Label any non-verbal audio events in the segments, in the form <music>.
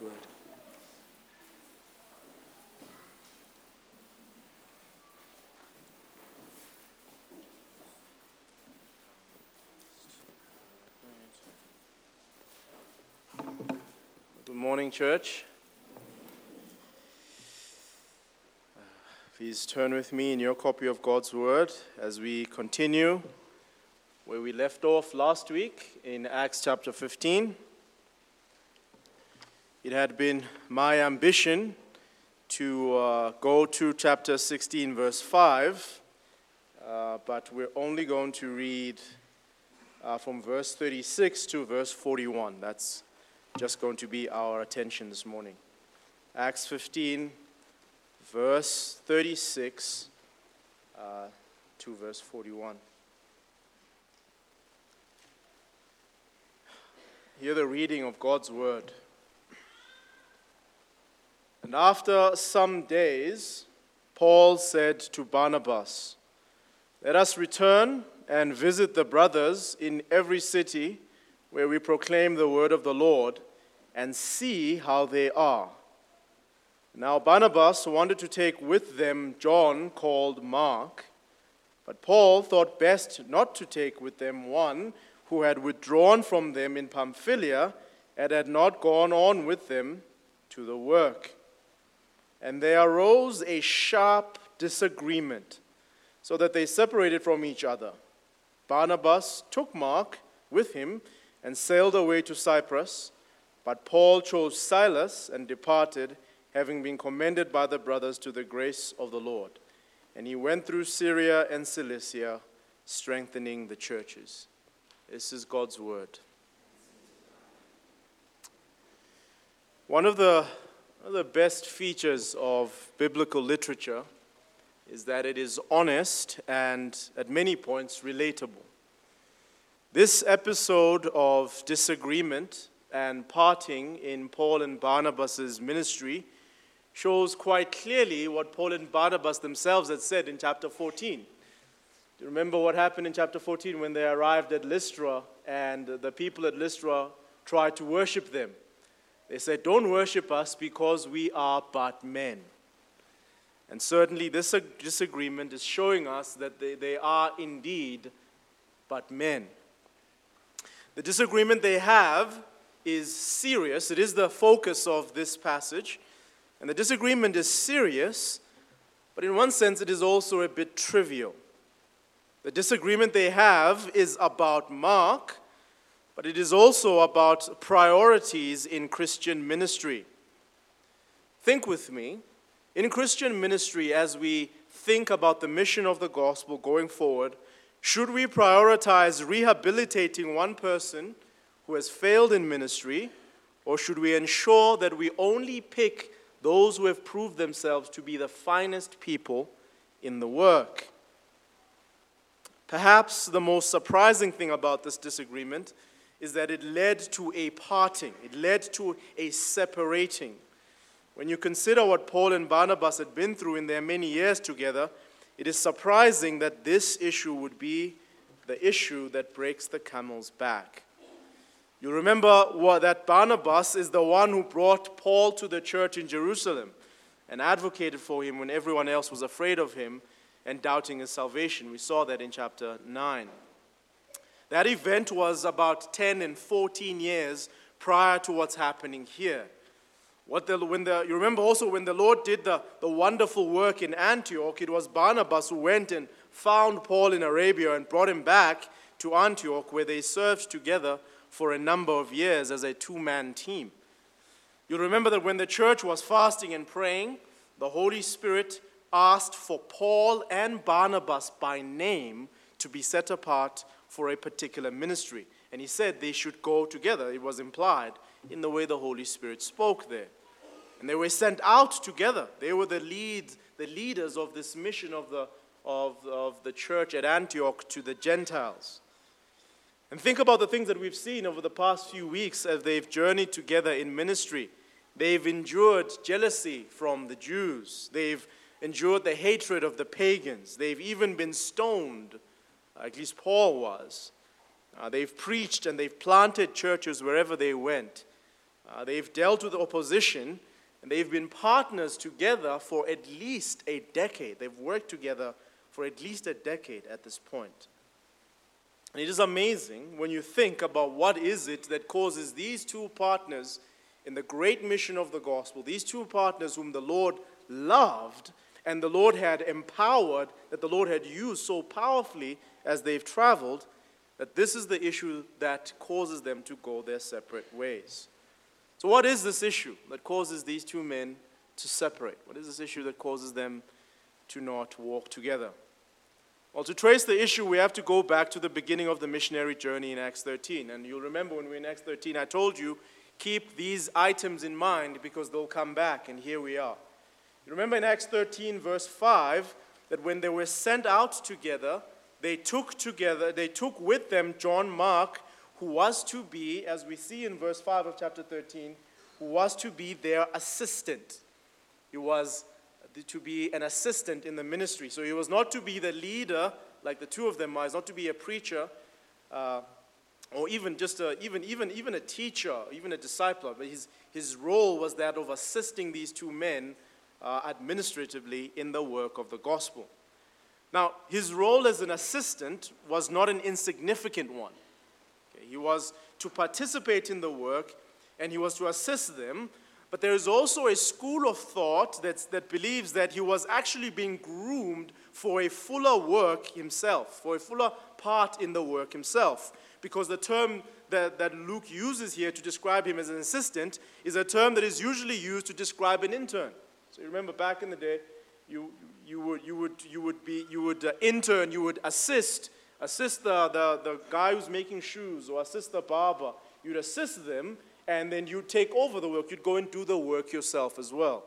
Word. Good morning, church. Please turn with me in your copy of God's Word as we continue where we left off last week in Acts chapter 15. It had been my ambition to uh, go to chapter 16, verse 5, uh, but we're only going to read uh, from verse 36 to verse 41. That's just going to be our attention this morning. Acts 15, verse 36 uh, to verse 41. Hear the reading of God's word. And after some days, Paul said to Barnabas, Let us return and visit the brothers in every city where we proclaim the word of the Lord and see how they are. Now, Barnabas wanted to take with them John called Mark, but Paul thought best not to take with them one who had withdrawn from them in Pamphylia and had not gone on with them to the work. And there arose a sharp disagreement, so that they separated from each other. Barnabas took Mark with him and sailed away to Cyprus, but Paul chose Silas and departed, having been commended by the brothers to the grace of the Lord. And he went through Syria and Cilicia, strengthening the churches. This is God's word. One of the, one of the best features of biblical literature is that it is honest and, at many points, relatable. This episode of disagreement and parting in Paul and Barnabas' ministry shows quite clearly what Paul and Barnabas themselves had said in chapter 14. Do you remember what happened in chapter 14 when they arrived at Lystra and the people at Lystra tried to worship them? They said, Don't worship us because we are but men. And certainly, this disagreement is showing us that they, they are indeed but men. The disagreement they have is serious, it is the focus of this passage. And the disagreement is serious, but in one sense, it is also a bit trivial. The disagreement they have is about Mark, but it is also about priorities in Christian ministry. Think with me. In Christian ministry, as we think about the mission of the gospel going forward, should we prioritize rehabilitating one person who has failed in ministry, or should we ensure that we only pick those who have proved themselves to be the finest people in the work? Perhaps the most surprising thing about this disagreement is that it led to a parting, it led to a separating. When you consider what Paul and Barnabas had been through in their many years together, it is surprising that this issue would be the issue that breaks the camel's back. You remember that Barnabas is the one who brought Paul to the church in Jerusalem and advocated for him when everyone else was afraid of him and doubting his salvation. We saw that in chapter 9. That event was about 10 and 14 years prior to what's happening here. What the, when the, you remember also when the Lord did the, the wonderful work in Antioch, it was Barnabas who went and found Paul in Arabia and brought him back to Antioch, where they served together for a number of years as a two man team. You remember that when the church was fasting and praying, the Holy Spirit asked for Paul and Barnabas by name to be set apart for a particular ministry. And he said they should go together. It was implied in the way the Holy Spirit spoke there. And they were sent out together. They were the lead, the leaders of this mission of the, of, of the church at Antioch to the Gentiles. And think about the things that we've seen over the past few weeks as they've journeyed together in ministry. They've endured jealousy from the Jews. They've endured the hatred of the pagans. They've even been stoned at least Paul was. Uh, they've preached and they've planted churches wherever they went. Uh, they've dealt with opposition, and they've been partners together for at least a decade. They've worked together for at least a decade at this point. And it is amazing when you think about what is it that causes these two partners in the great mission of the gospel, these two partners whom the Lord loved and the Lord had empowered, that the Lord had used so powerfully as they've traveled, that this is the issue that causes them to go their separate ways. So, what is this issue that causes these two men to separate? What is this issue that causes them to not walk together? Well, to trace the issue, we have to go back to the beginning of the missionary journey in Acts 13. And you'll remember when we were in Acts 13, I told you, keep these items in mind because they'll come back, and here we are. You remember in Acts 13, verse 5, that when they were sent out together, they took together, they took with them John Mark, who was to be, as we see in verse 5 of chapter 13, who was to be their assistant. He was to be an assistant in the ministry. So he was not to be the leader, like the two of them are, not to be a preacher, uh, or even just a, even, even, even a teacher, even a discipler. But his, his role was that of assisting these two men uh, administratively in the work of the gospel. Now, his role as an assistant was not an insignificant one. Okay, he was to participate in the work and he was to assist them but there is also a school of thought that's, that believes that he was actually being groomed for a fuller work himself, for a fuller part in the work himself. Because the term that, that Luke uses here to describe him as an assistant is a term that is usually used to describe an intern. So you remember back in the day, you, you would, you would, you would, be, you would uh, intern, you would assist, assist the, the, the guy who's making shoes or assist the barber. You'd assist them and then you'd take over the work. You'd go and do the work yourself as well.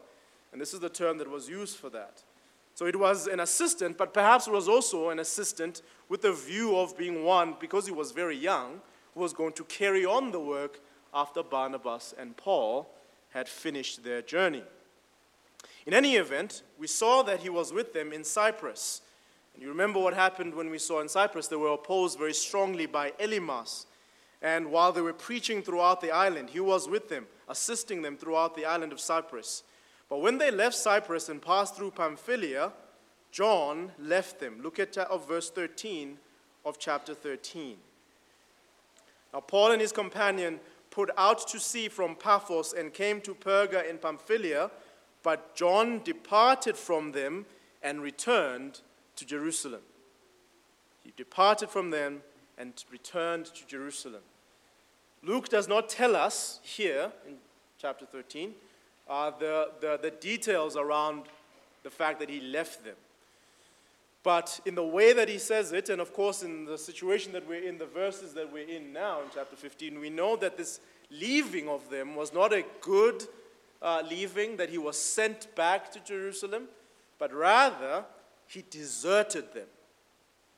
And this is the term that was used for that. So it was an assistant, but perhaps it was also an assistant with the view of being one, because he was very young, who was going to carry on the work after Barnabas and Paul had finished their journey. In any event, we saw that he was with them in Cyprus. And you remember what happened when we saw in Cyprus? They were opposed very strongly by Elymas, and while they were preaching throughout the island, he was with them, assisting them throughout the island of Cyprus. But when they left Cyprus and passed through Pamphylia, John left them. Look at uh, verse 13 of chapter 13. Now, Paul and his companion put out to sea from Paphos and came to Perga in Pamphylia, but John departed from them and returned to Jerusalem. He departed from them and returned to Jerusalem. Luke does not tell us here in chapter 13 uh, the, the, the details around the fact that he left them. But in the way that he says it, and of course in the situation that we're in, the verses that we're in now in chapter 15, we know that this leaving of them was not a good uh, leaving, that he was sent back to Jerusalem, but rather he deserted them.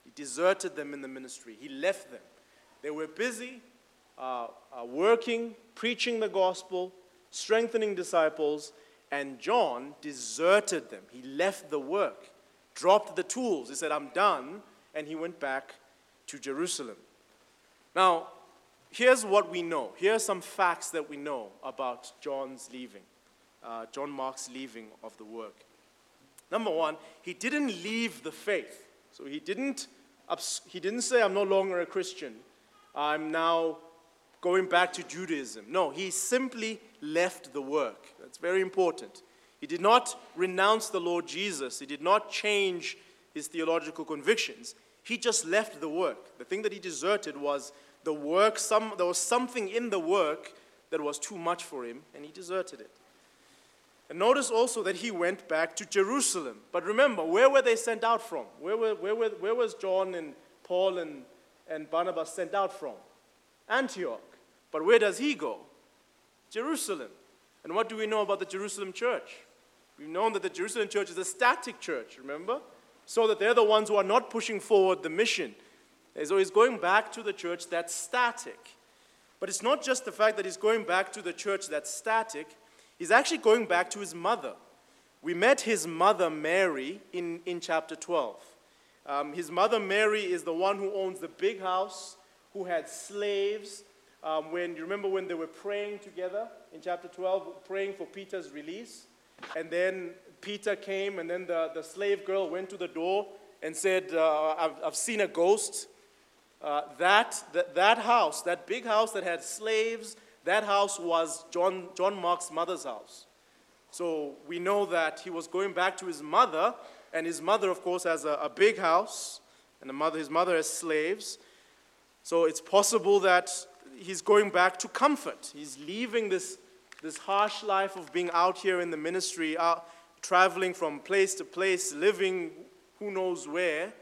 He deserted them in the ministry. He left them. They were busy uh, uh, working, preaching the gospel, strengthening disciples, and John deserted them. He left the work, dropped the tools. He said, I'm done, and he went back to Jerusalem. Now, here's what we know. Here are some facts that we know about John's leaving, uh, John Mark's leaving of the work. Number one, he didn't leave the faith. So he didn't he didn't say, I'm no longer a Christian. I'm now going back to Judaism. No, he simply left the work. That's very important. He did not renounce the Lord Jesus, he did not change his theological convictions. He just left the work. The thing that he deserted was the work, some, there was something in the work that was too much for him, and he deserted it. And notice also that he went back to Jerusalem. But remember, where were they sent out from? Where, were, where, were, where was John and Paul and, and Barnabas sent out from? Antioch. But where does he go? Jerusalem. And what do we know about the Jerusalem church? We've known that the Jerusalem church is a static church, remember? So that they're the ones who are not pushing forward the mission. So he's going back to the church that's static. But it's not just the fact that he's going back to the church that's static, He's actually going back to his mother. We met his mother, Mary, in, in chapter 12. Um, his mother, Mary, is the one who owns the big house, who had slaves, Um, when you remember when they were praying together in chapter 12, praying for Peter's release, and then Peter came, and then the, the slave girl went to the door and said, uh, I've, I've seen a ghost. Uh, that, that, that house, that big house that had slaves, that house was John, John Mark's mother's house. So we know that he was going back to his mother, and his mother, of course, has a, a big house, and the mother, his mother has slaves. So it's possible that he's going back to comfort. He's leaving this, this harsh life of being out here in the ministry, out, traveling from place to place, living who knows where,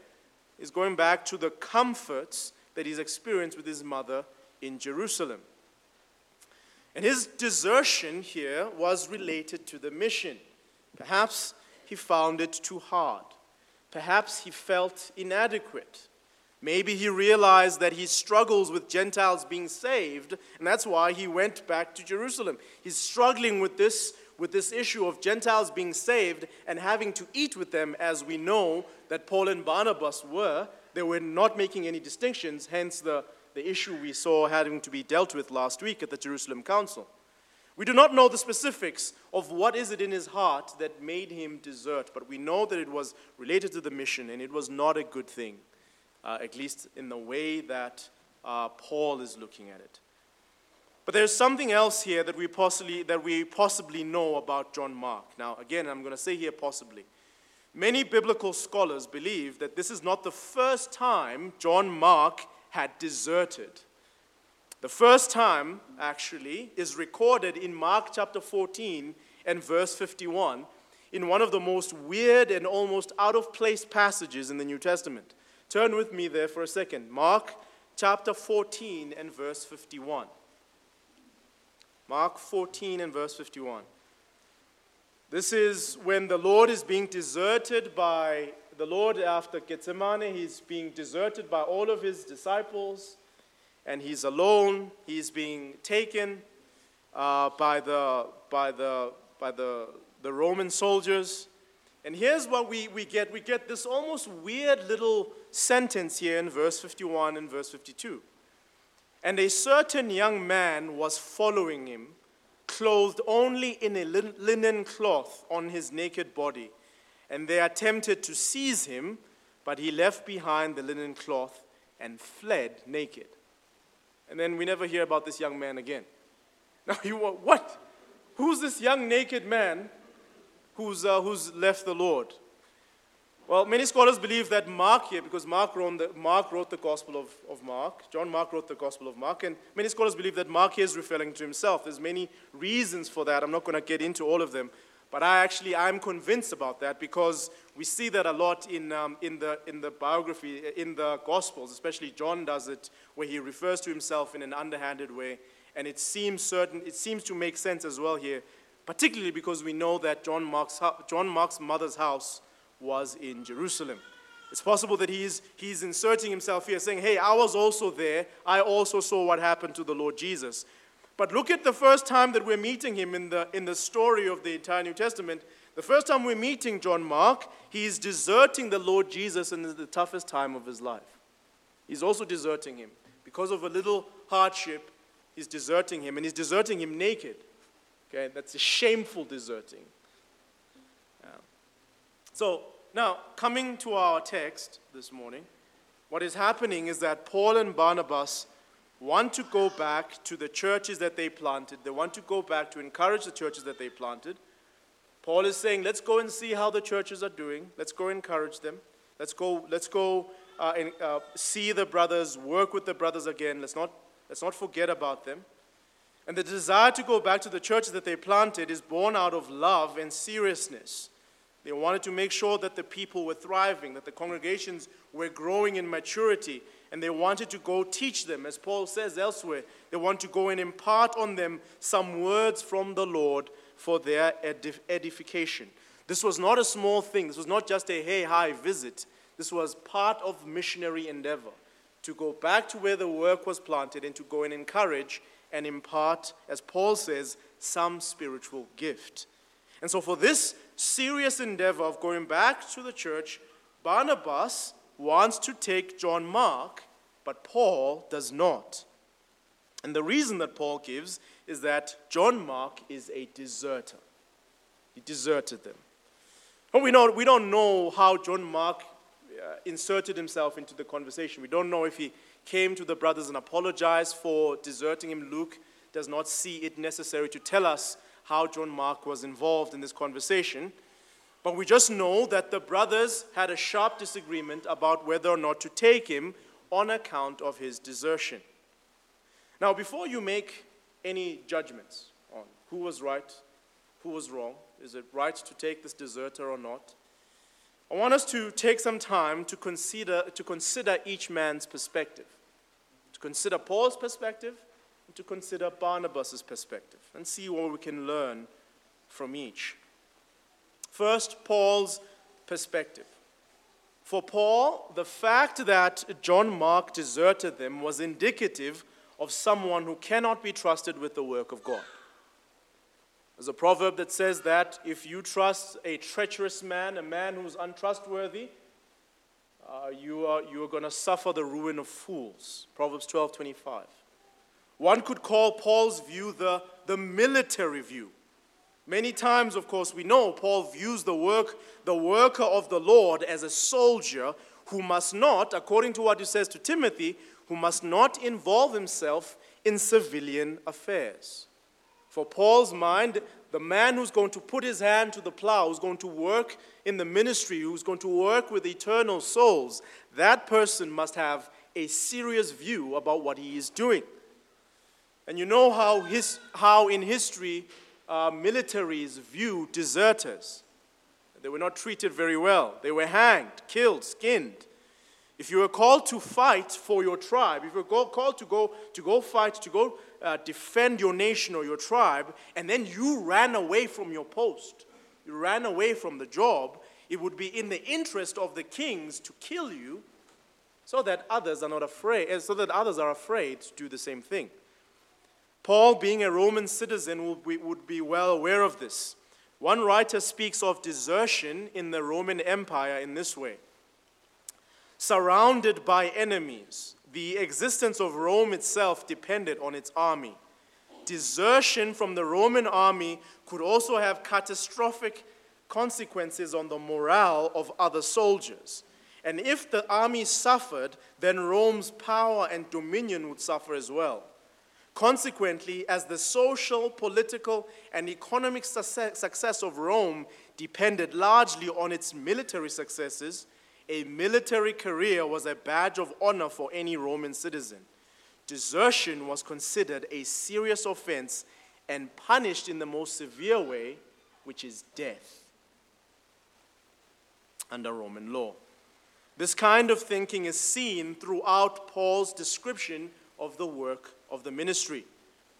is going back to the comforts that he's experienced with his mother in Jerusalem. And his desertion here was related to the mission. Perhaps he found it too hard. Perhaps he felt inadequate. Maybe he realized that he struggles with Gentiles being saved, and that's why he went back to Jerusalem. He's struggling with this with this issue of Gentiles being saved and having to eat with them, as we know that Paul and Barnabas were. They were not making any distinctions, hence the, the issue we saw having to be dealt with last week at the Jerusalem Council. We do not know the specifics of what is it in his heart that made him desert, but we know that it was related to the mission and it was not a good thing, uh, at least in the way that uh, Paul is looking at it. But there's something else here that we possibly, that we possibly know about John Mark. Now, again, I'm going to say here possibly. Many biblical scholars believe that this is not the first time John Mark had deserted. The first time, actually, is recorded in Mark chapter 14 and verse 51 in one of the most weird and almost out of place passages in the New Testament. Turn with me there for a second. Mark chapter 14 and verse 51. Mark 14 and verse 51. This is when the Lord is being deserted by the Lord after Gethsemane. He's being deserted by all of his disciples, and he's alone. He's being taken uh, by, the, by, the, by the, the Roman soldiers. And here's what we, we get we get this almost weird little sentence here in verse 51 and verse 52. And a certain young man was following him, clothed only in a linen cloth on his naked body. And they attempted to seize him, but he left behind the linen cloth and fled naked. And then we never hear about this young man again. <laughs> Now, you what? Who's this young naked man who's, uh, who's left the Lord? Well, many scholars believe that Mark here, because Mark wrote the, Mark wrote the Gospel of, of Mark, John Mark wrote the Gospel of Mark, and many scholars believe that Mark here is referring to himself. There's many reasons for that. I'm not going to get into all of them. But I actually, I'm convinced about that because we see that a lot in, um, in, the, in the biography, in the Gospels, especially John does it, where he refers to himself in an underhanded way. And it seems certain, it seems to make sense as well here, particularly because we know that John Mark's, John Mark's mother's house was in Jerusalem. It's possible that he's, he's inserting himself here, saying, Hey, I was also there. I also saw what happened to the Lord Jesus. But look at the first time that we're meeting him in the, in the story of the entire New Testament. The first time we're meeting John Mark, he's deserting the Lord Jesus in the toughest time of his life. He's also deserting him. Because of a little hardship, he's deserting him, and he's deserting him naked. Okay, that's a shameful deserting. So, now, coming to our text this morning, what is happening is that Paul and Barnabas want to go back to the churches that they planted. They want to go back to encourage the churches that they planted. Paul is saying, let's go and see how the churches are doing. Let's go encourage them. Let's go, let's go uh, and, uh, see the brothers, work with the brothers again. Let's not, let's not forget about them. And the desire to go back to the churches that they planted is born out of love and seriousness. They wanted to make sure that the people were thriving, that the congregations were growing in maturity, and they wanted to go teach them. As Paul says elsewhere, they want to go and impart on them some words from the Lord for their edif- edification. This was not a small thing. This was not just a hey, hi visit. This was part of missionary endeavor to go back to where the work was planted and to go and encourage and impart, as Paul says, some spiritual gift. And so, for this serious endeavor of going back to the church, Barnabas wants to take John Mark, but Paul does not. And the reason that Paul gives is that John Mark is a deserter. He deserted them. But we, know, we don't know how John Mark uh, inserted himself into the conversation. We don't know if he came to the brothers and apologized for deserting him. Luke does not see it necessary to tell us how John Mark was involved in this conversation. But we just know that the brothers had a sharp disagreement about whether or not to take him on account of his desertion. Now, before you make any judgments on who was right, who was wrong, is it right to take this deserter or not? I want us to take some time to consider, to consider each man's perspective, to consider Paul's perspective, to consider Barnabas' perspective, and see what we can learn from each. First, Paul's perspective. For Paul, the fact that John Mark deserted them was indicative of someone who cannot be trusted with the work of God. There's a proverb that says that if you trust a treacherous man, a man who's untrustworthy, uh, you are, you are going to suffer the ruin of fools. Proverbs 12 25. One could call Paul's view the, the military view. Many times, of course, we know Paul views the work, the worker of the Lord as a soldier who must not, according to what he says to Timothy, who must not involve himself in civilian affairs. For Paul's mind, the man who's going to put his hand to the plow, who's going to work in the ministry, who's going to work with eternal souls, that person must have a serious view about what he is doing. And you know how, his, how in history uh, militaries view deserters. They were not treated very well. They were hanged, killed, skinned. If you were called to fight for your tribe, if you were called to go, to go fight, to go uh, defend your nation or your tribe, and then you ran away from your post, you ran away from the job, it would be in the interest of the kings to kill you so that others are not afraid, eh, so that others are afraid to do the same thing. Paul, being a Roman citizen, would be, well aware of this. One writer speaks of desertion in the Roman Empire in this way Surrounded by enemies, the existence of Rome itself depended on its army. Desertion from the Roman army could also have catastrophic consequences on the morale of other soldiers. And if the army suffered, then Rome's power and dominion would suffer as well. Consequently, as the social, political, and economic success of Rome depended largely on its military successes, a military career was a badge of honor for any Roman citizen. Desertion was considered a serious offense and punished in the most severe way, which is death under Roman law. This kind of thinking is seen throughout Paul's description of the work of the ministry.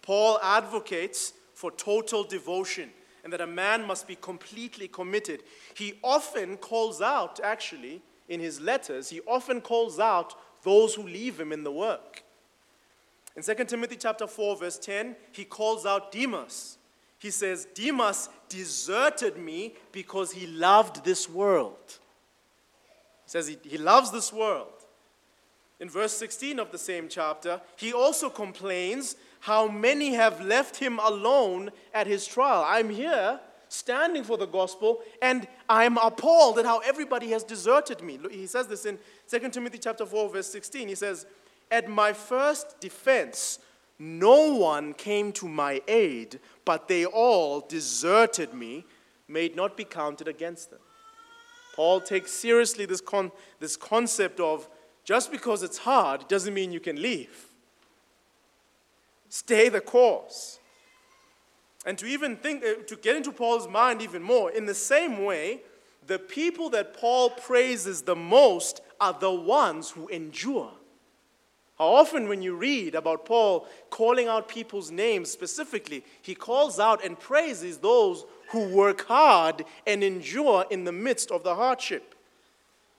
Paul advocates for total devotion and that a man must be completely committed. He often calls out, actually, in his letters, he often calls out those who leave him in the work. In 2 Timothy chapter 4 verse 10, he calls out Demas. He says, "Demas deserted me because he loved this world." He says he, he loves this world. In verse 16 of the same chapter, he also complains how many have left him alone at his trial. I'm here standing for the gospel, and I'm appalled at how everybody has deserted me. He says this in 2 Timothy chapter 4, verse 16. He says, At my first defense, no one came to my aid, but they all deserted me, may it not be counted against them. Paul takes seriously this, con- this concept of just because it's hard doesn't mean you can leave. Stay the course. And to even think, uh, to get into Paul's mind even more, in the same way, the people that Paul praises the most are the ones who endure. How often, when you read about Paul calling out people's names specifically, he calls out and praises those who work hard and endure in the midst of the hardship.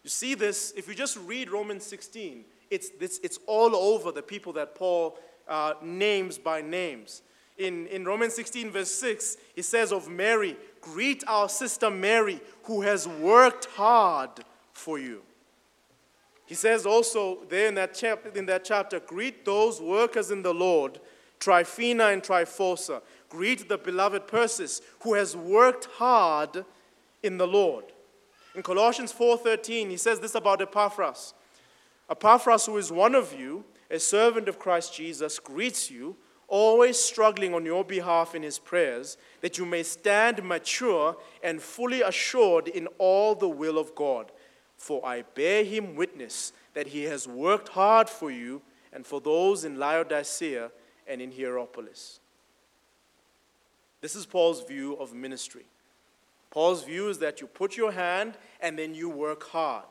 You see this, if you just read Romans 16, it's, it's, it's all over the people that Paul uh, names by names in, in Romans 16, verse 6, it says of Mary, Greet our sister Mary, who has worked hard for you. He says also there in that, chap- in that chapter, greet those workers in the Lord, Tryphena and Tryphosa. Greet the beloved Persis, who has worked hard in the Lord. In Colossians 4:13, he says this about Epaphras. Epaphras, who is one of you, a servant of Christ Jesus, greets you, always struggling on your behalf in his prayers, that you may stand mature and fully assured in all the will of God. For I bear him witness that he has worked hard for you and for those in Laodicea and in Hierapolis. This is Paul's view of ministry. Paul's view is that you put your hand and then you work hard.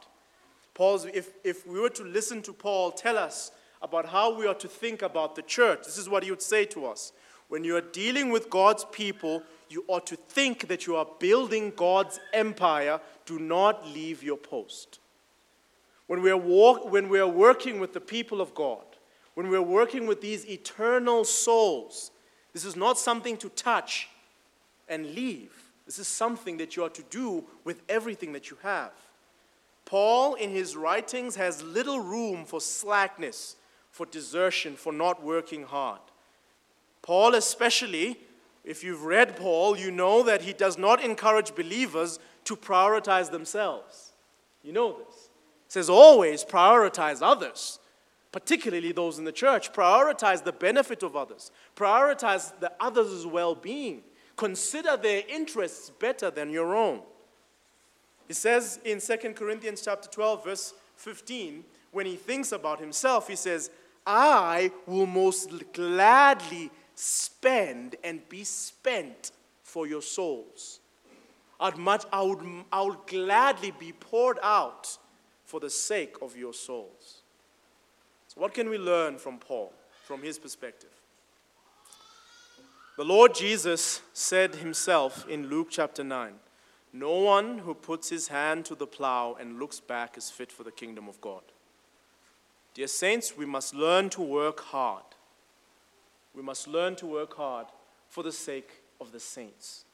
Paul's, if, if we were to listen to Paul tell us about how we are to think about the church, this is what he would say to us. When you are dealing with God's people, you ought to think that you are building God's empire. Do not leave your post. When we are, walk, when we are working with the people of God, when we are working with these eternal souls, this is not something to touch and leave. This is something that you are to do with everything that you have. Paul, in his writings, has little room for slackness, for desertion, for not working hard. Paul, especially, if you've read Paul, you know that he does not encourage believers to prioritize themselves. You know this. He says, always prioritize others, particularly those in the church. Prioritize the benefit of others, prioritize the others' well being. Consider their interests better than your own. He says in 2 Corinthians chapter 12, verse 15, when he thinks about himself, he says, I will most gladly spend and be spent for your souls. I'd much, I, would, I would gladly be poured out for the sake of your souls. So, what can we learn from Paul, from his perspective? The Lord Jesus said himself in Luke chapter 9 No one who puts his hand to the plow and looks back is fit for the kingdom of God. Dear saints, we must learn to work hard we must learn to work hard for the sake of the saints.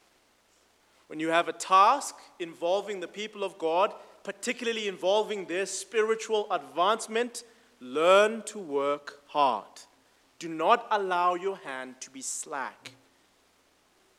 When you have a task involving the people of God, particularly involving their spiritual advancement, learn to work hard. Do not allow your hand to be slack.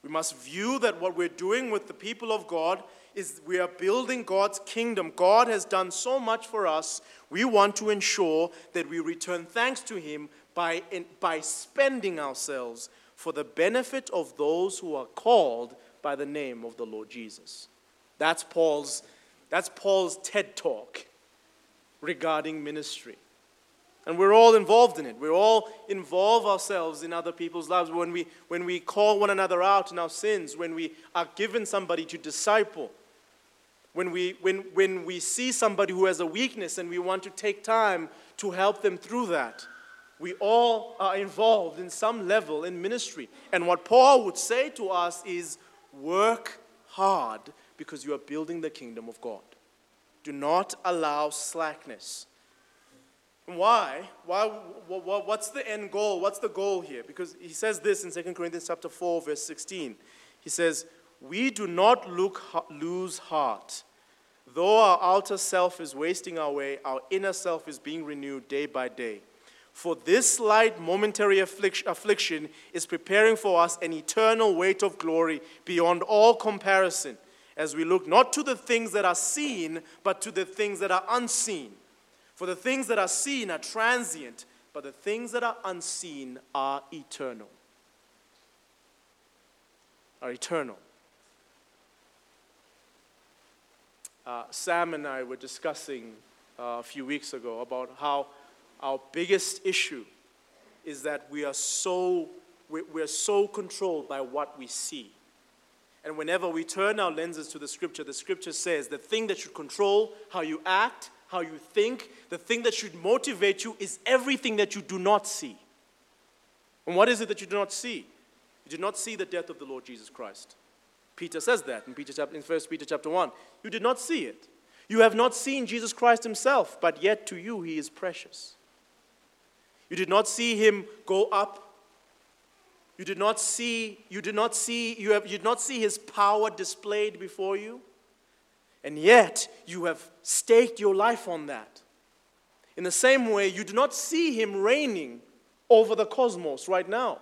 We must view that what we're doing with the people of God is we are building God's kingdom. God has done so much for us. We want to ensure that we return thanks to Him by, by spending ourselves for the benefit of those who are called by the name of the Lord Jesus. That's Paul's, that's Paul's TED talk regarding ministry. And we're all involved in it. We all involve ourselves in other people's lives when we, when we call one another out in our sins, when we are given somebody to disciple, when we, when, when we see somebody who has a weakness and we want to take time to help them through that. We all are involved in some level in ministry. And what Paul would say to us is work hard because you are building the kingdom of God. Do not allow slackness. Why? Why? What's the end goal? What's the goal here? Because he says this in 2 Corinthians chapter 4, verse 16. He says, We do not look, lose heart. Though our outer self is wasting away, our inner self is being renewed day by day. For this slight momentary affliction is preparing for us an eternal weight of glory beyond all comparison, as we look not to the things that are seen, but to the things that are unseen. For the things that are seen are transient, but the things that are unseen are eternal. Are eternal. Uh, Sam and I were discussing uh, a few weeks ago about how our biggest issue is that we are so, we're so controlled by what we see. And whenever we turn our lenses to the scripture, the scripture says the thing that should control how you act, how you think, the thing that should motivate you is everything that you do not see. And what is it that you do not see? You did not see the death of the Lord Jesus Christ. Peter says that in, Peter, in 1 Peter chapter 1. You did not see it. You have not seen Jesus Christ himself, but yet to you he is precious. You did not see him go up. You did not see, you did not see, you, have, you did not see his power displayed before you. And yet, you have staked your life on that. In the same way, you do not see him reigning over the cosmos right now.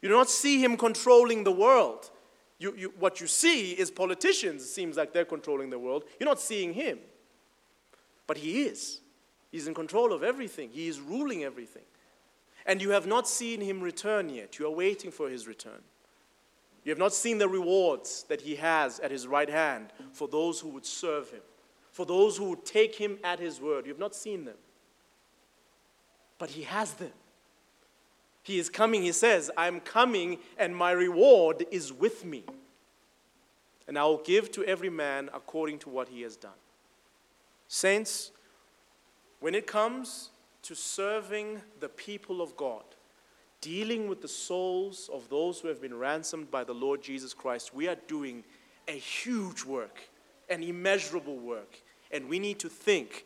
You do not see him controlling the world. You, you, what you see is politicians, it seems like they're controlling the world. You're not seeing him. But he is. He's in control of everything, he is ruling everything. And you have not seen him return yet. You are waiting for his return. You have not seen the rewards that he has at his right hand for those who would serve him, for those who would take him at his word. You have not seen them. But he has them. He is coming, he says, I'm coming, and my reward is with me. And I will give to every man according to what he has done. Saints, when it comes to serving the people of God, dealing with the souls of those who have been ransomed by the Lord Jesus Christ, we are doing a huge work, an immeasurable work. And we need to think,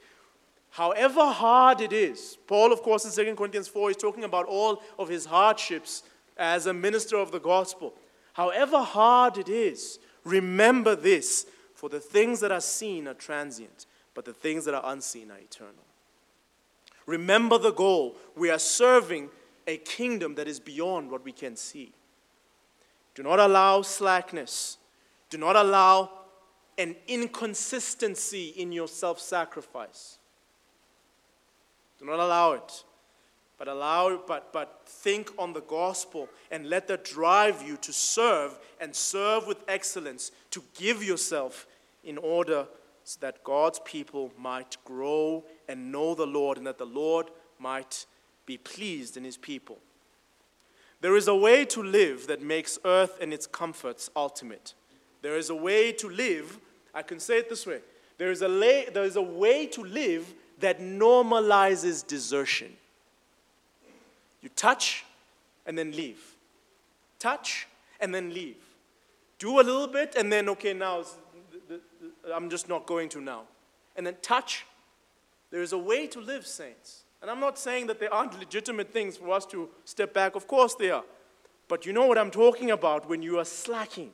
however hard it is, Paul, of course, in 2 Corinthians 4 is talking about all of his hardships as a minister of the gospel. However hard it is, remember this for the things that are seen are transient, but the things that are unseen are eternal. Remember the goal. We are serving a kingdom that is beyond what we can see. Do not allow slackness. Do not allow an inconsistency in your self sacrifice. Do not allow it. But allow but but think on the gospel and let that drive you to serve and serve with excellence, to give yourself in order so that God's people might grow and know the Lord and that the Lord might be pleased in his people. There is a way to live that makes earth and its comforts ultimate. There is a way to live, I can say it this way there is a, lay, there is a way to live that normalizes desertion. You touch and then leave. Touch and then leave. Do a little bit and then, okay, now I'm just not going to now. And then touch. There is a way to live, saints. And I'm not saying that there aren't legitimate things for us to step back. Of course they are. But you know what I'm talking about when you are slacking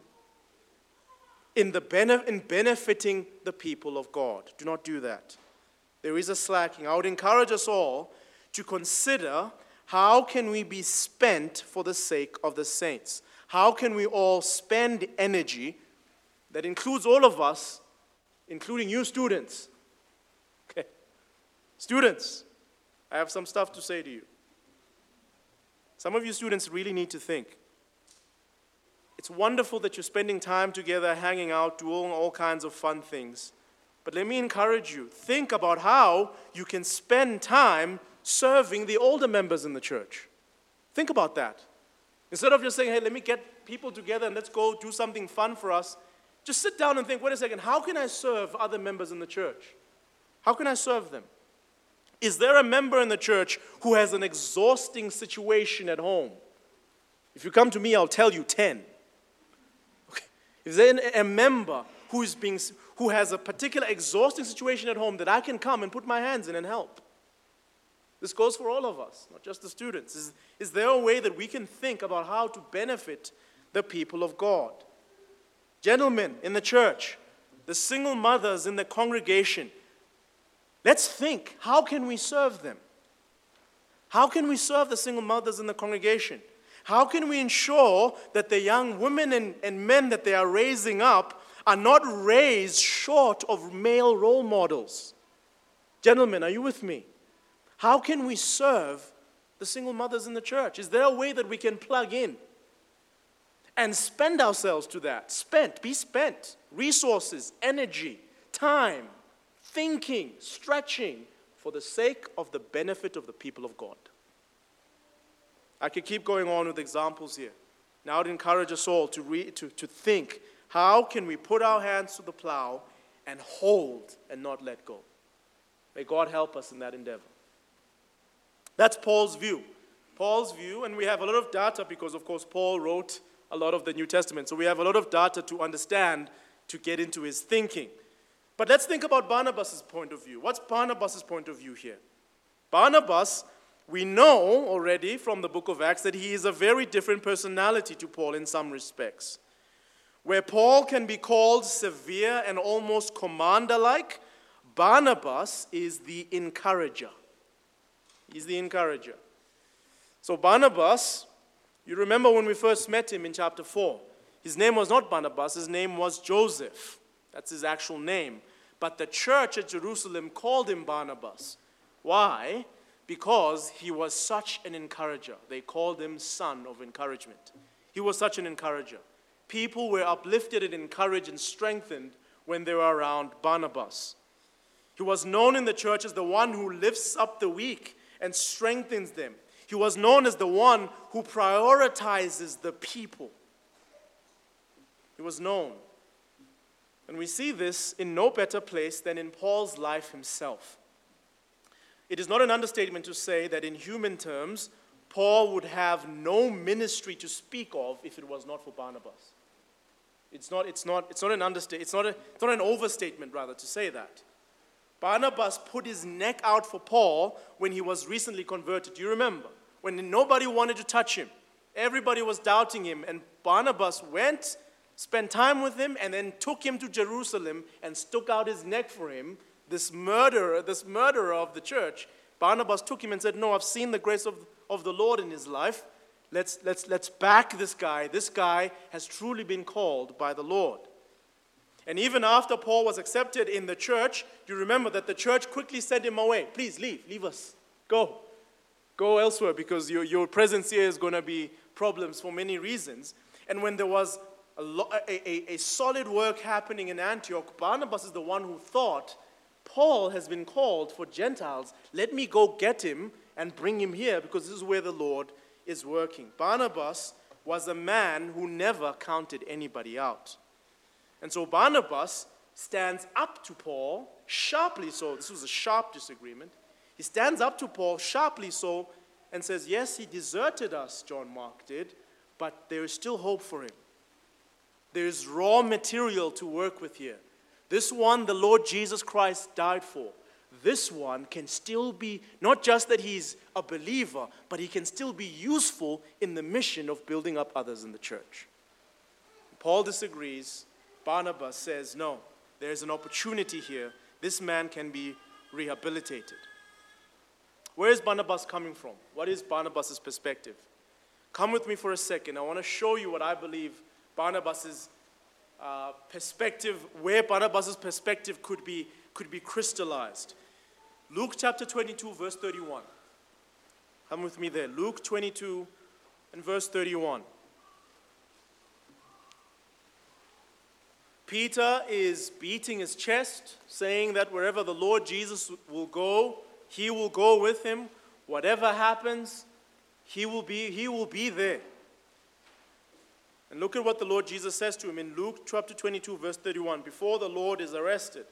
in, the benef- in benefiting the people of God. Do not do that. There is a slacking. I would encourage us all to consider how can we be spent for the sake of the saints? How can we all spend energy that includes all of us, including you students? <laughs> Okay. Students, I have some stuff to say to you. Some of you students really need to think. It's wonderful that you're spending time together, hanging out, doing all kinds of fun things. But let me encourage you think about how you can spend time serving the older members in the church. Think about that. Instead of just saying, hey, let me get people together and let's go do something fun for us, just sit down and think, wait a second, how can I serve other members in the church? How can I serve them? Is there a member in the church who has an exhausting situation at home? If you come to me, I'll tell you 10. Okay. Is there a member who, is being, who has a particular exhausting situation at home that I can come and put my hands in and help? This goes for all of us, not just the students. Is, is there a way that we can think about how to benefit the people of God? Gentlemen in the church, the single mothers in the congregation, Let's think how can we serve them? How can we serve the single mothers in the congregation? How can we ensure that the young women and, and men that they are raising up are not raised short of male role models? Gentlemen, are you with me? How can we serve the single mothers in the church? Is there a way that we can plug in and spend ourselves to that? Spent, be spent. Resources, energy, time, thinking, stretching for the sake of the benefit of the people of God. I could keep going on with examples here. Now, I'd encourage us all to, re- to, to think how can we put our hands to the plow and hold and not let go? May God help us in that endeavor. That's Paul's view. Paul's view, and we have a lot of data because, of course, Paul wrote a lot of the New Testament. So we have a lot of data to understand to get into his thinking. But let's think about Barnabas' point of view. What's Barnabas' point of view here? Barnabas, we know already from the book of Acts that he is a very different personality to Paul in some respects. Where Paul can be called severe and almost commander like, Barnabas is the encourager. He's the encourager. So Barnabas, you remember when we first met him in chapter 4. His name was not Barnabas, his name was Joseph. That's his actual name. But the church at Jerusalem called him Barnabas. Why? Because he was such an encourager. They called him son of encouragement. He was such an encourager. People were uplifted and encouraged and strengthened when they were around Barnabas. He was known in the church as the one who lifts up the weak and strengthens them. He was known as the one who prioritizes the people. He was known. And we see this in no better place than in Paul's life himself. It is not an understatement to say that in human terms, Paul would have no ministry to speak of if it was not for Barnabas. It's not, it's not, it's not an understatement, it's not, it's not an overstatement, rather, to say that. Barnabas put his neck out for Paul when he was recently converted. Do you remember? When nobody wanted to touch him, everybody was doubting him, and Barnabas went, spent time with him, and then took him to Jerusalem and stuck out his neck for him. This murderer, this murderer of the church, Barnabas took him and said, No, I've seen the grace of, of the Lord in his life. Let's, let's, let's back this guy. This guy has truly been called by the Lord. And even after Paul was accepted in the church, you remember that the church quickly sent him away. Please leave, leave us. Go. Go elsewhere because your, your presence here is going to be problems for many reasons. And when there was a, a, a solid work happening in Antioch, Barnabas is the one who thought, Paul has been called for Gentiles. Let me go get him and bring him here because this is where the Lord is working. Barnabas was a man who never counted anybody out. And so Barnabas stands up to Paul, sharply so. This was a sharp disagreement. He stands up to Paul, sharply so, and says, Yes, he deserted us, John Mark did, but there is still hope for him. There is raw material to work with here. This one, the Lord Jesus Christ died for. This one can still be, not just that he's a believer, but he can still be useful in the mission of building up others in the church. Paul disagrees. Barnabas says, No, there's an opportunity here. This man can be rehabilitated. Where is Barnabas coming from? What is Barnabas' perspective? Come with me for a second. I want to show you what I believe Barnabas' uh, perspective, where Barnabas' perspective could be, could be crystallized. Luke chapter 22, verse 31. Come with me there. Luke 22 and verse 31. Peter is beating his chest, saying that wherever the Lord Jesus will go, he will go with him. Whatever happens, he will be, he will be there. And look at what the Lord Jesus says to him in Luke chapter 22, verse 31, before the Lord is arrested.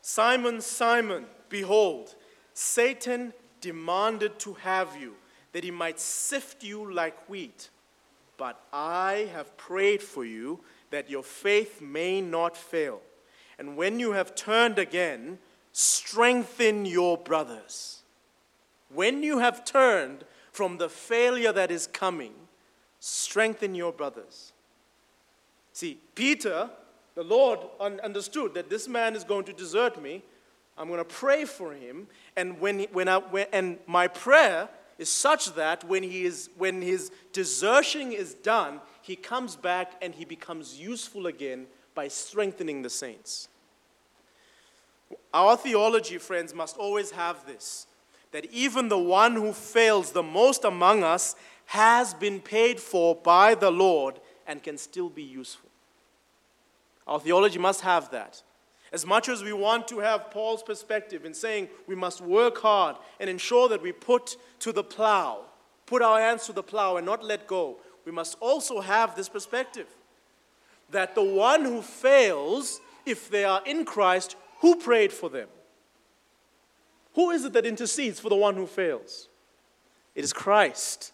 Simon, Simon, behold, Satan demanded to have you, that he might sift you like wheat. But I have prayed for you that your faith may not fail. And when you have turned again, strengthen your brothers. When you have turned from the failure that is coming, strengthen your brothers. See, Peter, the Lord un- understood that this man is going to desert me. I'm going to pray for him. And, when, he, when I, when, and my prayer is such that when, he is, when his desertion is done, he comes back and he becomes useful again by strengthening the saints. Our theology, friends, must always have this that even the one who fails the most among us has been paid for by the Lord and can still be useful. Our theology must have that. As much as we want to have Paul's perspective in saying we must work hard and ensure that we put to the plow, put our hands to the plow and not let go, we must also have this perspective that the one who fails, if they are in Christ, who prayed for them? Who is it that intercedes for the one who fails? It is Christ,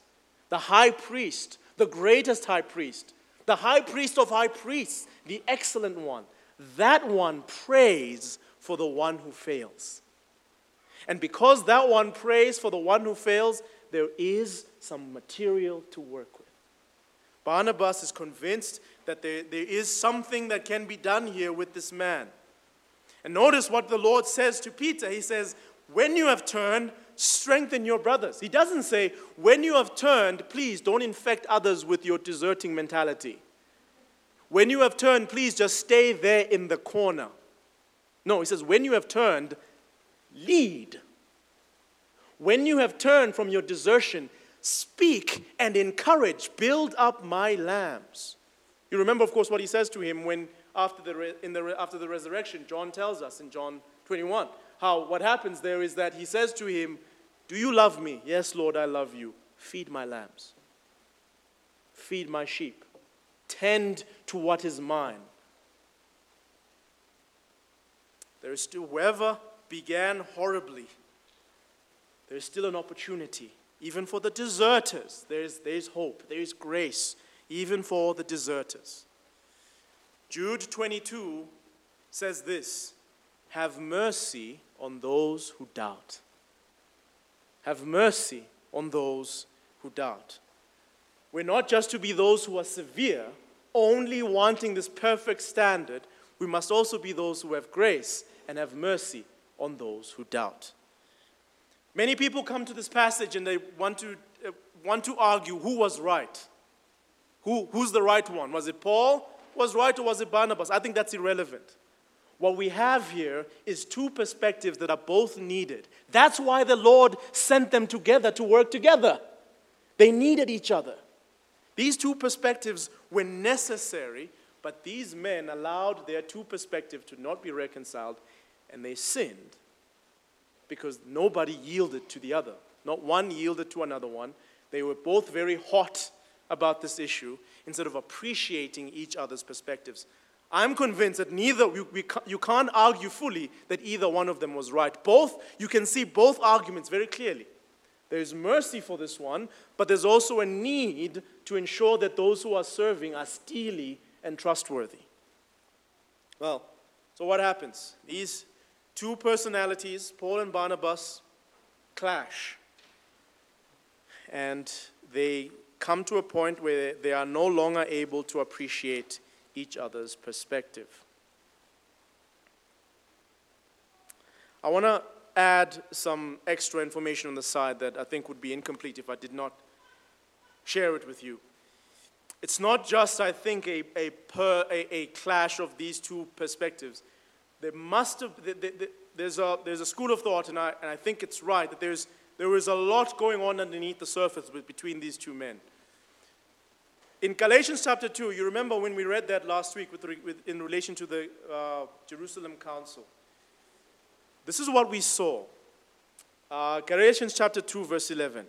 the high priest, the greatest high priest, the high priest of high priests, the excellent one. That one prays for the one who fails. And because that one prays for the one who fails, there is some material to work with. Barnabas is convinced that there, there is something that can be done here with this man. And notice what the Lord says to Peter. He says, When you have turned, strengthen your brothers. He doesn't say, when you have turned, please don't infect others with your deserting mentality. When you have turned, please just stay there in the corner. No, he says, when you have turned, lead. When you have turned from your desertion, speak and encourage, build up my lambs. You remember, of course, what he says to him when after the, in the, after the resurrection, John tells us in John 21 how what happens there is that he says to him, Do you love me? Yes, Lord, I love you. Feed my lambs, feed my sheep, tend to what is mine. There is still, whoever began horribly, there is still an opportunity. Even for the deserters, there is, there is hope, there is grace, even for the deserters. Jude 22 says this Have mercy on those who doubt. Have mercy on those who doubt. We're not just to be those who are severe, only wanting this perfect standard. We must also be those who have grace and have mercy on those who doubt. Many people come to this passage and they want to, uh, want to argue who was right. Who, who's the right one? Was it Paul was right or was it Barnabas? I think that's irrelevant. What we have here is two perspectives that are both needed. That's why the Lord sent them together to work together. They needed each other. These two perspectives were necessary, but these men allowed their two perspectives to not be reconciled, and they sinned because nobody yielded to the other. Not one yielded to another one. They were both very hot about this issue instead of appreciating each other's perspectives. I'm convinced that neither, we, we, you can't argue fully that either one of them was right. Both, you can see both arguments very clearly. There's mercy for this one, but there's also a need to ensure that those who are serving are steely and trustworthy. Well, so what happens? These two personalities, Paul and Barnabas, clash. And they come to a point where they are no longer able to appreciate each other's perspective. I want to add some extra information on the side that I think would be incomplete if I did not share it with you. It's not just, I think, a, a, per, a, a clash of these two perspectives. There must have, there's, a, there's a school of thought, and I, and I think it's right, that there's there was a lot going on underneath the surface between these two men. In Galatians chapter 2, you remember when we read that last week with, with, in relation to the uh, Jerusalem Council. This is what we saw. Uh, Galatians chapter 2, verse 11.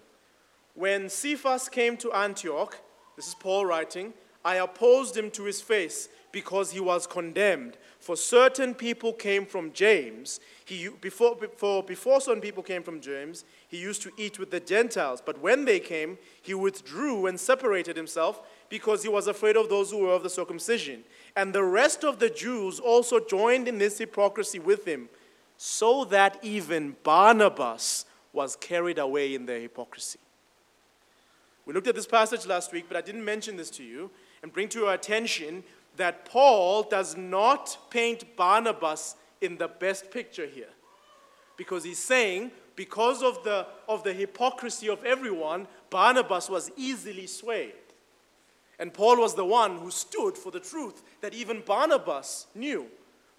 When Cephas came to Antioch, this is Paul writing, I opposed him to his face because he was condemned. For certain people came from James. He, before, before, before certain people came from James, he used to eat with the Gentiles. But when they came, he withdrew and separated himself because he was afraid of those who were of the circumcision. And the rest of the Jews also joined in this hypocrisy with him, so that even Barnabas was carried away in their hypocrisy. We looked at this passage last week, but I didn't mention this to you and bring to your attention that Paul does not paint Barnabas in the best picture here. Because he's saying, because of the, of the hypocrisy of everyone, Barnabas was easily swayed. And Paul was the one who stood for the truth that even Barnabas knew.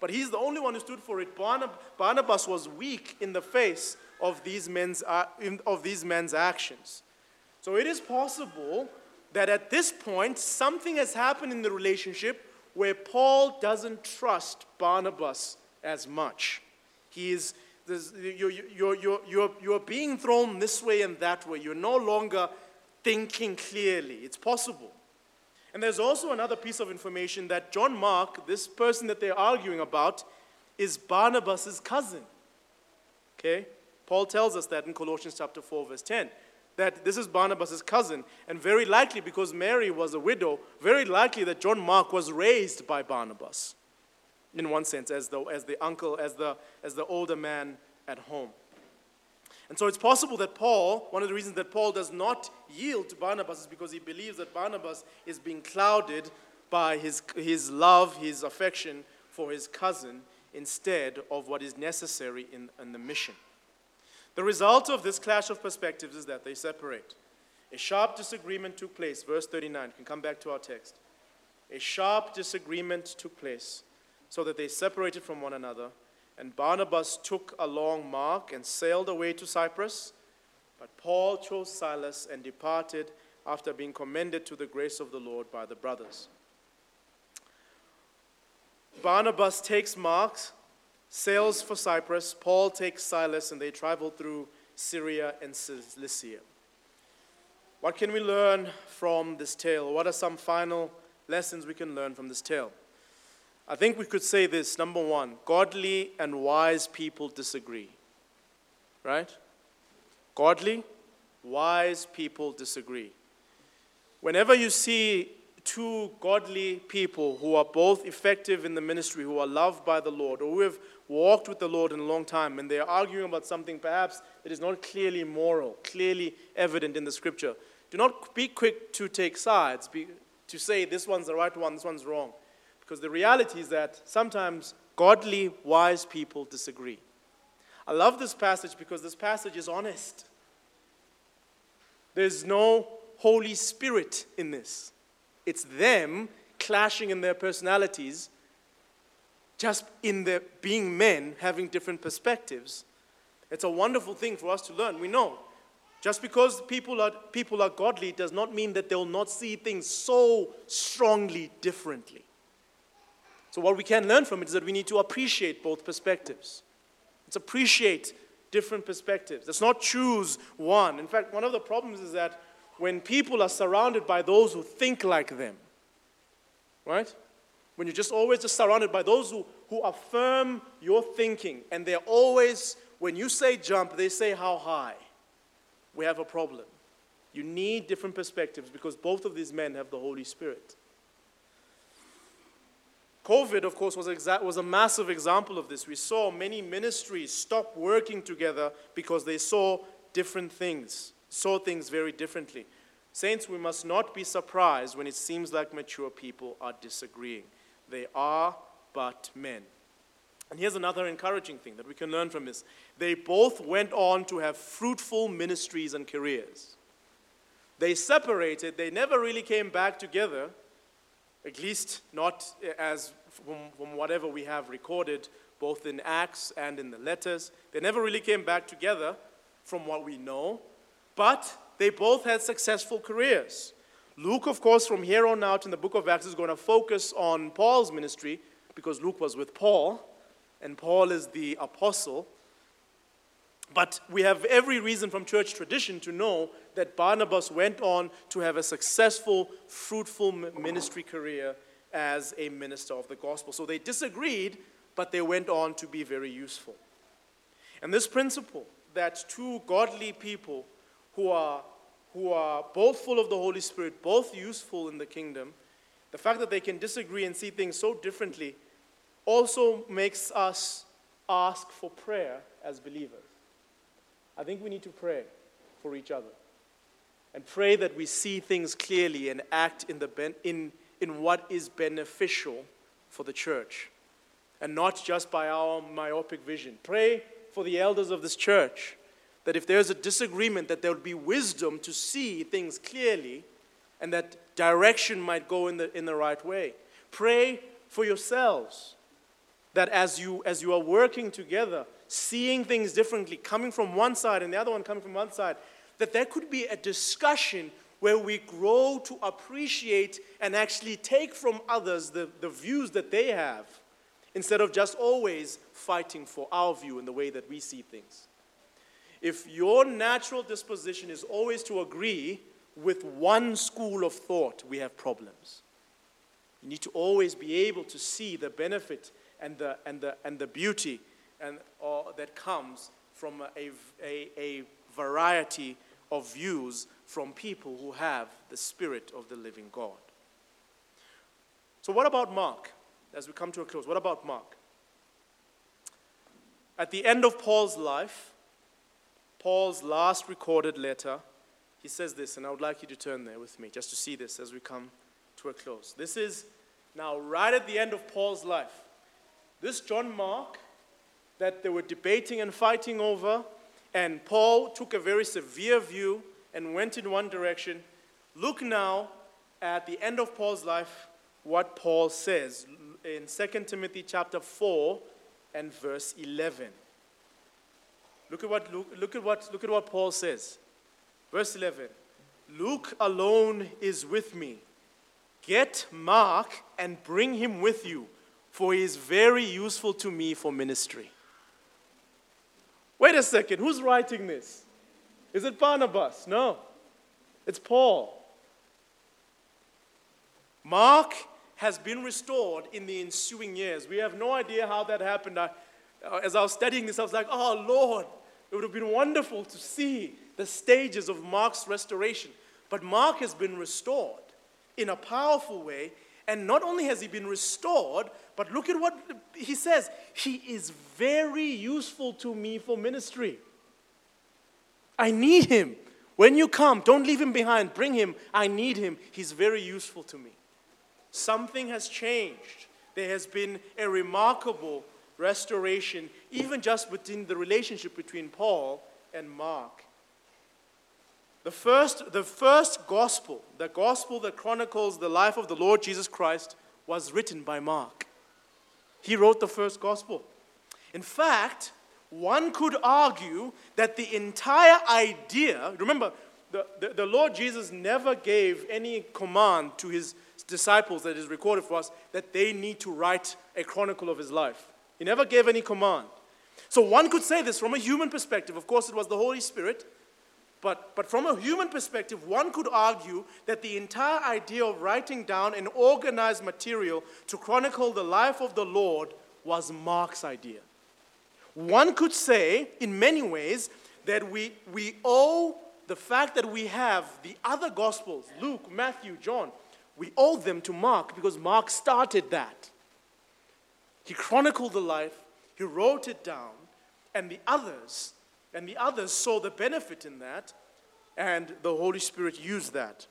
But he's the only one who stood for it. Barnabas was weak in the face of these men's, uh, of these men's actions. So it is possible that at this point, something has happened in the relationship where Paul doesn't trust Barnabas as much. He is, you're, you're, you're, you're, you're being thrown this way and that way. You're no longer thinking clearly. It's possible. And there's also another piece of information that John Mark, this person that they're arguing about, is Barnabas' cousin. Okay? Paul tells us that in Colossians chapter 4, verse 10 that this is Barnabas' cousin, and very likely because Mary was a widow, very likely that John Mark was raised by Barnabas, in one sense, as the, as the uncle, as the, as the older man at home. And so it's possible that Paul, one of the reasons that Paul does not yield to Barnabas is because he believes that Barnabas is being clouded by his, his love, his affection for his cousin, instead of what is necessary in, in the mission. The result of this clash of perspectives is that they separate. A sharp disagreement took place. Verse 39. Can come back to our text. A sharp disagreement took place, so that they separated from one another. And Barnabas took along Mark and sailed away to Cyprus. But Paul chose Silas and departed after being commended to the grace of the Lord by the brothers. Barnabas takes Mark, sails for Cyprus. Paul takes Silas, and they travel through Syria and Cilicia. What can we learn from this tale? What are some final lessons we can learn from this tale? I think we could say this number one, godly and wise people disagree. Right? Godly, wise people disagree. Whenever you see two godly people who are both effective in the ministry, who are loved by the Lord, or who have walked with the Lord in a long time, and they are arguing about something perhaps that is not clearly moral, clearly evident in the scripture, do not be quick to take sides, be, to say this one's the right one, this one's wrong. Because the reality is that sometimes godly, wise people disagree. I love this passage because this passage is honest. There's no Holy Spirit in this. It's them clashing in their personalities, just in their being men, having different perspectives. It's a wonderful thing for us to learn. We know just because people are, people are godly does not mean that they'll not see things so strongly differently. So, what we can learn from it is that we need to appreciate both perspectives. Let's appreciate different perspectives. Let's not choose one. In fact, one of the problems is that when people are surrounded by those who think like them, right? When you're just always just surrounded by those who, who affirm your thinking, and they're always, when you say jump, they say how high we have a problem. You need different perspectives because both of these men have the Holy Spirit. COVID, of course, was, exa- was a massive example of this. We saw many ministries stop working together because they saw different things, saw things very differently. Saints, we must not be surprised when it seems like mature people are disagreeing. They are but men. And here's another encouraging thing that we can learn from this. They both went on to have fruitful ministries and careers. They separated, they never really came back together, at least not as from, from whatever we have recorded, both in Acts and in the letters. They never really came back together from what we know, but they both had successful careers. Luke, of course, from here on out in the book of Acts is going to focus on Paul's ministry because Luke was with Paul and Paul is the apostle. But we have every reason from church tradition to know that Barnabas went on to have a successful, fruitful ministry career as a minister of the gospel. So they disagreed, but they went on to be very useful. And this principle that two godly people who are, who are both full of the Holy Spirit, both useful in the kingdom, the fact that they can disagree and see things so differently also makes us ask for prayer as believers. I think we need to pray for each other and pray that we see things clearly and act in, the ben- in, in what is beneficial for the church and not just by our myopic vision. Pray for the elders of this church that if there's a disagreement that there will be wisdom to see things clearly and that direction might go in the, in the right way. Pray for yourselves that as you as you are working together seeing things differently coming from one side and the other one coming from one side that there could be a discussion where we grow to appreciate and actually take from others the, the views that they have instead of just always fighting for our view and the way that we see things. If your natural disposition is always to agree with one school of thought we have problems. You need to always be able to see the benefit and the, and the, and the beauty and, uh, that comes from a, a, a variety of views from people who have the Spirit of the living God. So, what about Mark? As we come to a close, what about Mark? At the end of Paul's life, Paul's last recorded letter, he says this, and I would like you to turn there with me just to see this as we come to a close. This is now right at the end of Paul's life. This John Mark that they were debating and fighting over and Paul took a very severe view and went in one direction. Look now at the end of Paul's life what Paul says in 2 Timothy chapter 4 and verse 11. Look at what, look, look, at what, look at what Paul says. Verse 11 Luke alone is with me. Get Mark and bring him with you, for he is very useful to me for ministry. Wait a second, who's writing this? Is it Barnabas? No, it's Paul. Mark has been restored in the ensuing years. We have no idea how that happened. I, uh, as I was studying this, I was like, oh, Lord, it would have been wonderful to see the stages of Mark's restoration. But Mark has been restored in a powerful way. And not only has he been restored, but look at what he says. He is very useful to me for ministry. I need him. When you come, don't leave him behind. Bring him. I need him. He's very useful to me. Something has changed. There has been a remarkable restoration, even just within the relationship between Paul and Mark. The first, the first gospel, the gospel that chronicles the life of the Lord Jesus Christ, was written by Mark. He wrote the first gospel. In fact, one could argue that the entire idea, remember, the, the, the Lord Jesus never gave any command to his disciples that is recorded for us that they need to write a chronicle of his life. He never gave any command. So one could say this from a human perspective. Of course, it was the Holy Spirit. But, but from a human perspective, one could argue that the entire idea of writing down an organized material to chronicle the life of the Lord was Mark's idea. One could say, in many ways, that we, we owe the fact that we have the other Gospels, Luke, Matthew, John, we owe them to Mark because Mark started that. He chronicled the life, he wrote it down, and the others, and the others saw the benefit in that, and the Holy Spirit used that.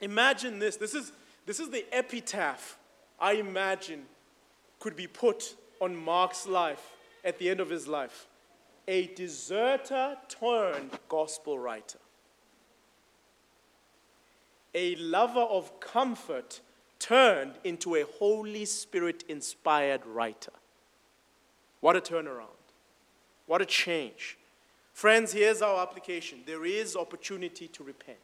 Imagine this. This is, this is the epitaph I imagine could be put on Mark's life at the end of his life. A deserter turned gospel writer a lover of comfort turned into a Holy Spirit inspired writer. What a turnaround. What a change. Friends, here's our application there is opportunity to repent.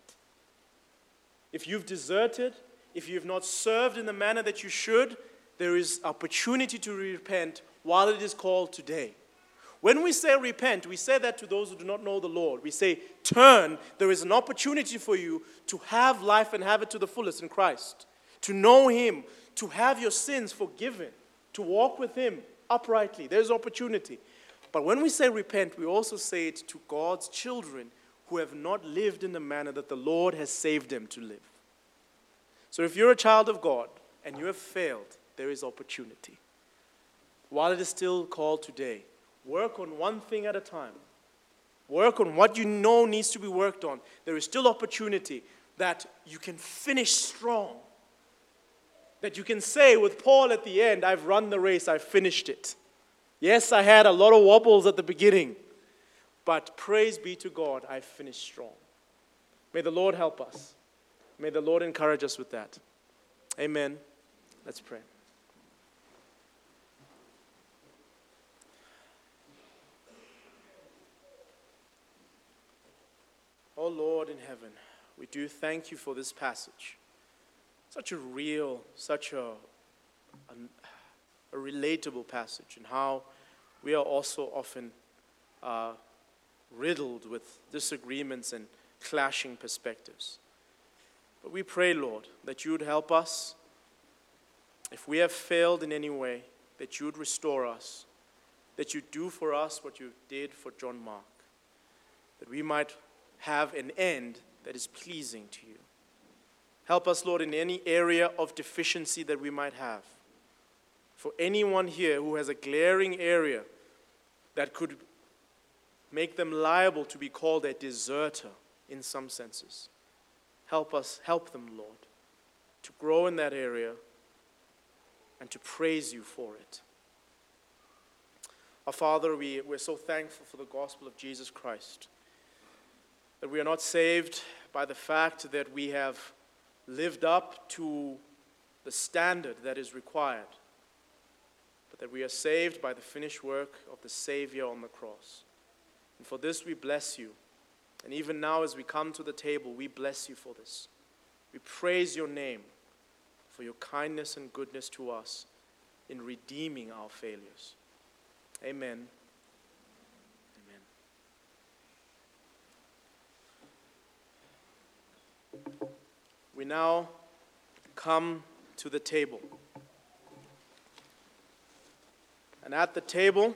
If you've deserted, if you've not served in the manner that you should, there is opportunity to repent while it is called today. When we say repent, we say that to those who do not know the Lord. We say, turn. There is an opportunity for you to have life and have it to the fullest in Christ, to know Him, to have your sins forgiven, to walk with Him uprightly. There's opportunity. But when we say repent, we also say it to God's children who have not lived in the manner that the Lord has saved them to live. So if you're a child of God and you have failed, there is opportunity. While it is still called today, Work on one thing at a time. Work on what you know needs to be worked on. There is still opportunity that you can finish strong. That you can say with Paul at the end, I've run the race, I've finished it. Yes, I had a lot of wobbles at the beginning, but praise be to God, I finished strong. May the Lord help us. May the Lord encourage us with that. Amen. Let's pray. Oh Lord in heaven, we do thank you for this passage. Such a real, such a, a, a relatable passage, and how we are also often uh, riddled with disagreements and clashing perspectives. But we pray, Lord, that you would help us. If we have failed in any way, that you would restore us, that you do for us what you did for John Mark, that we might have an end that is pleasing to you. Help us, Lord, in any area of deficiency that we might have. For anyone here who has a glaring area that could make them liable to be called a deserter in some senses, help us, help them, Lord, to grow in that area and to praise you for it. Our Father, we, we're so thankful for the gospel of Jesus Christ. That we are not saved by the fact that we have lived up to the standard that is required, but that we are saved by the finished work of the Savior on the cross. And for this we bless you. And even now, as we come to the table, we bless you for this. We praise your name for your kindness and goodness to us in redeeming our failures. Amen. We now come to the table. And at the table,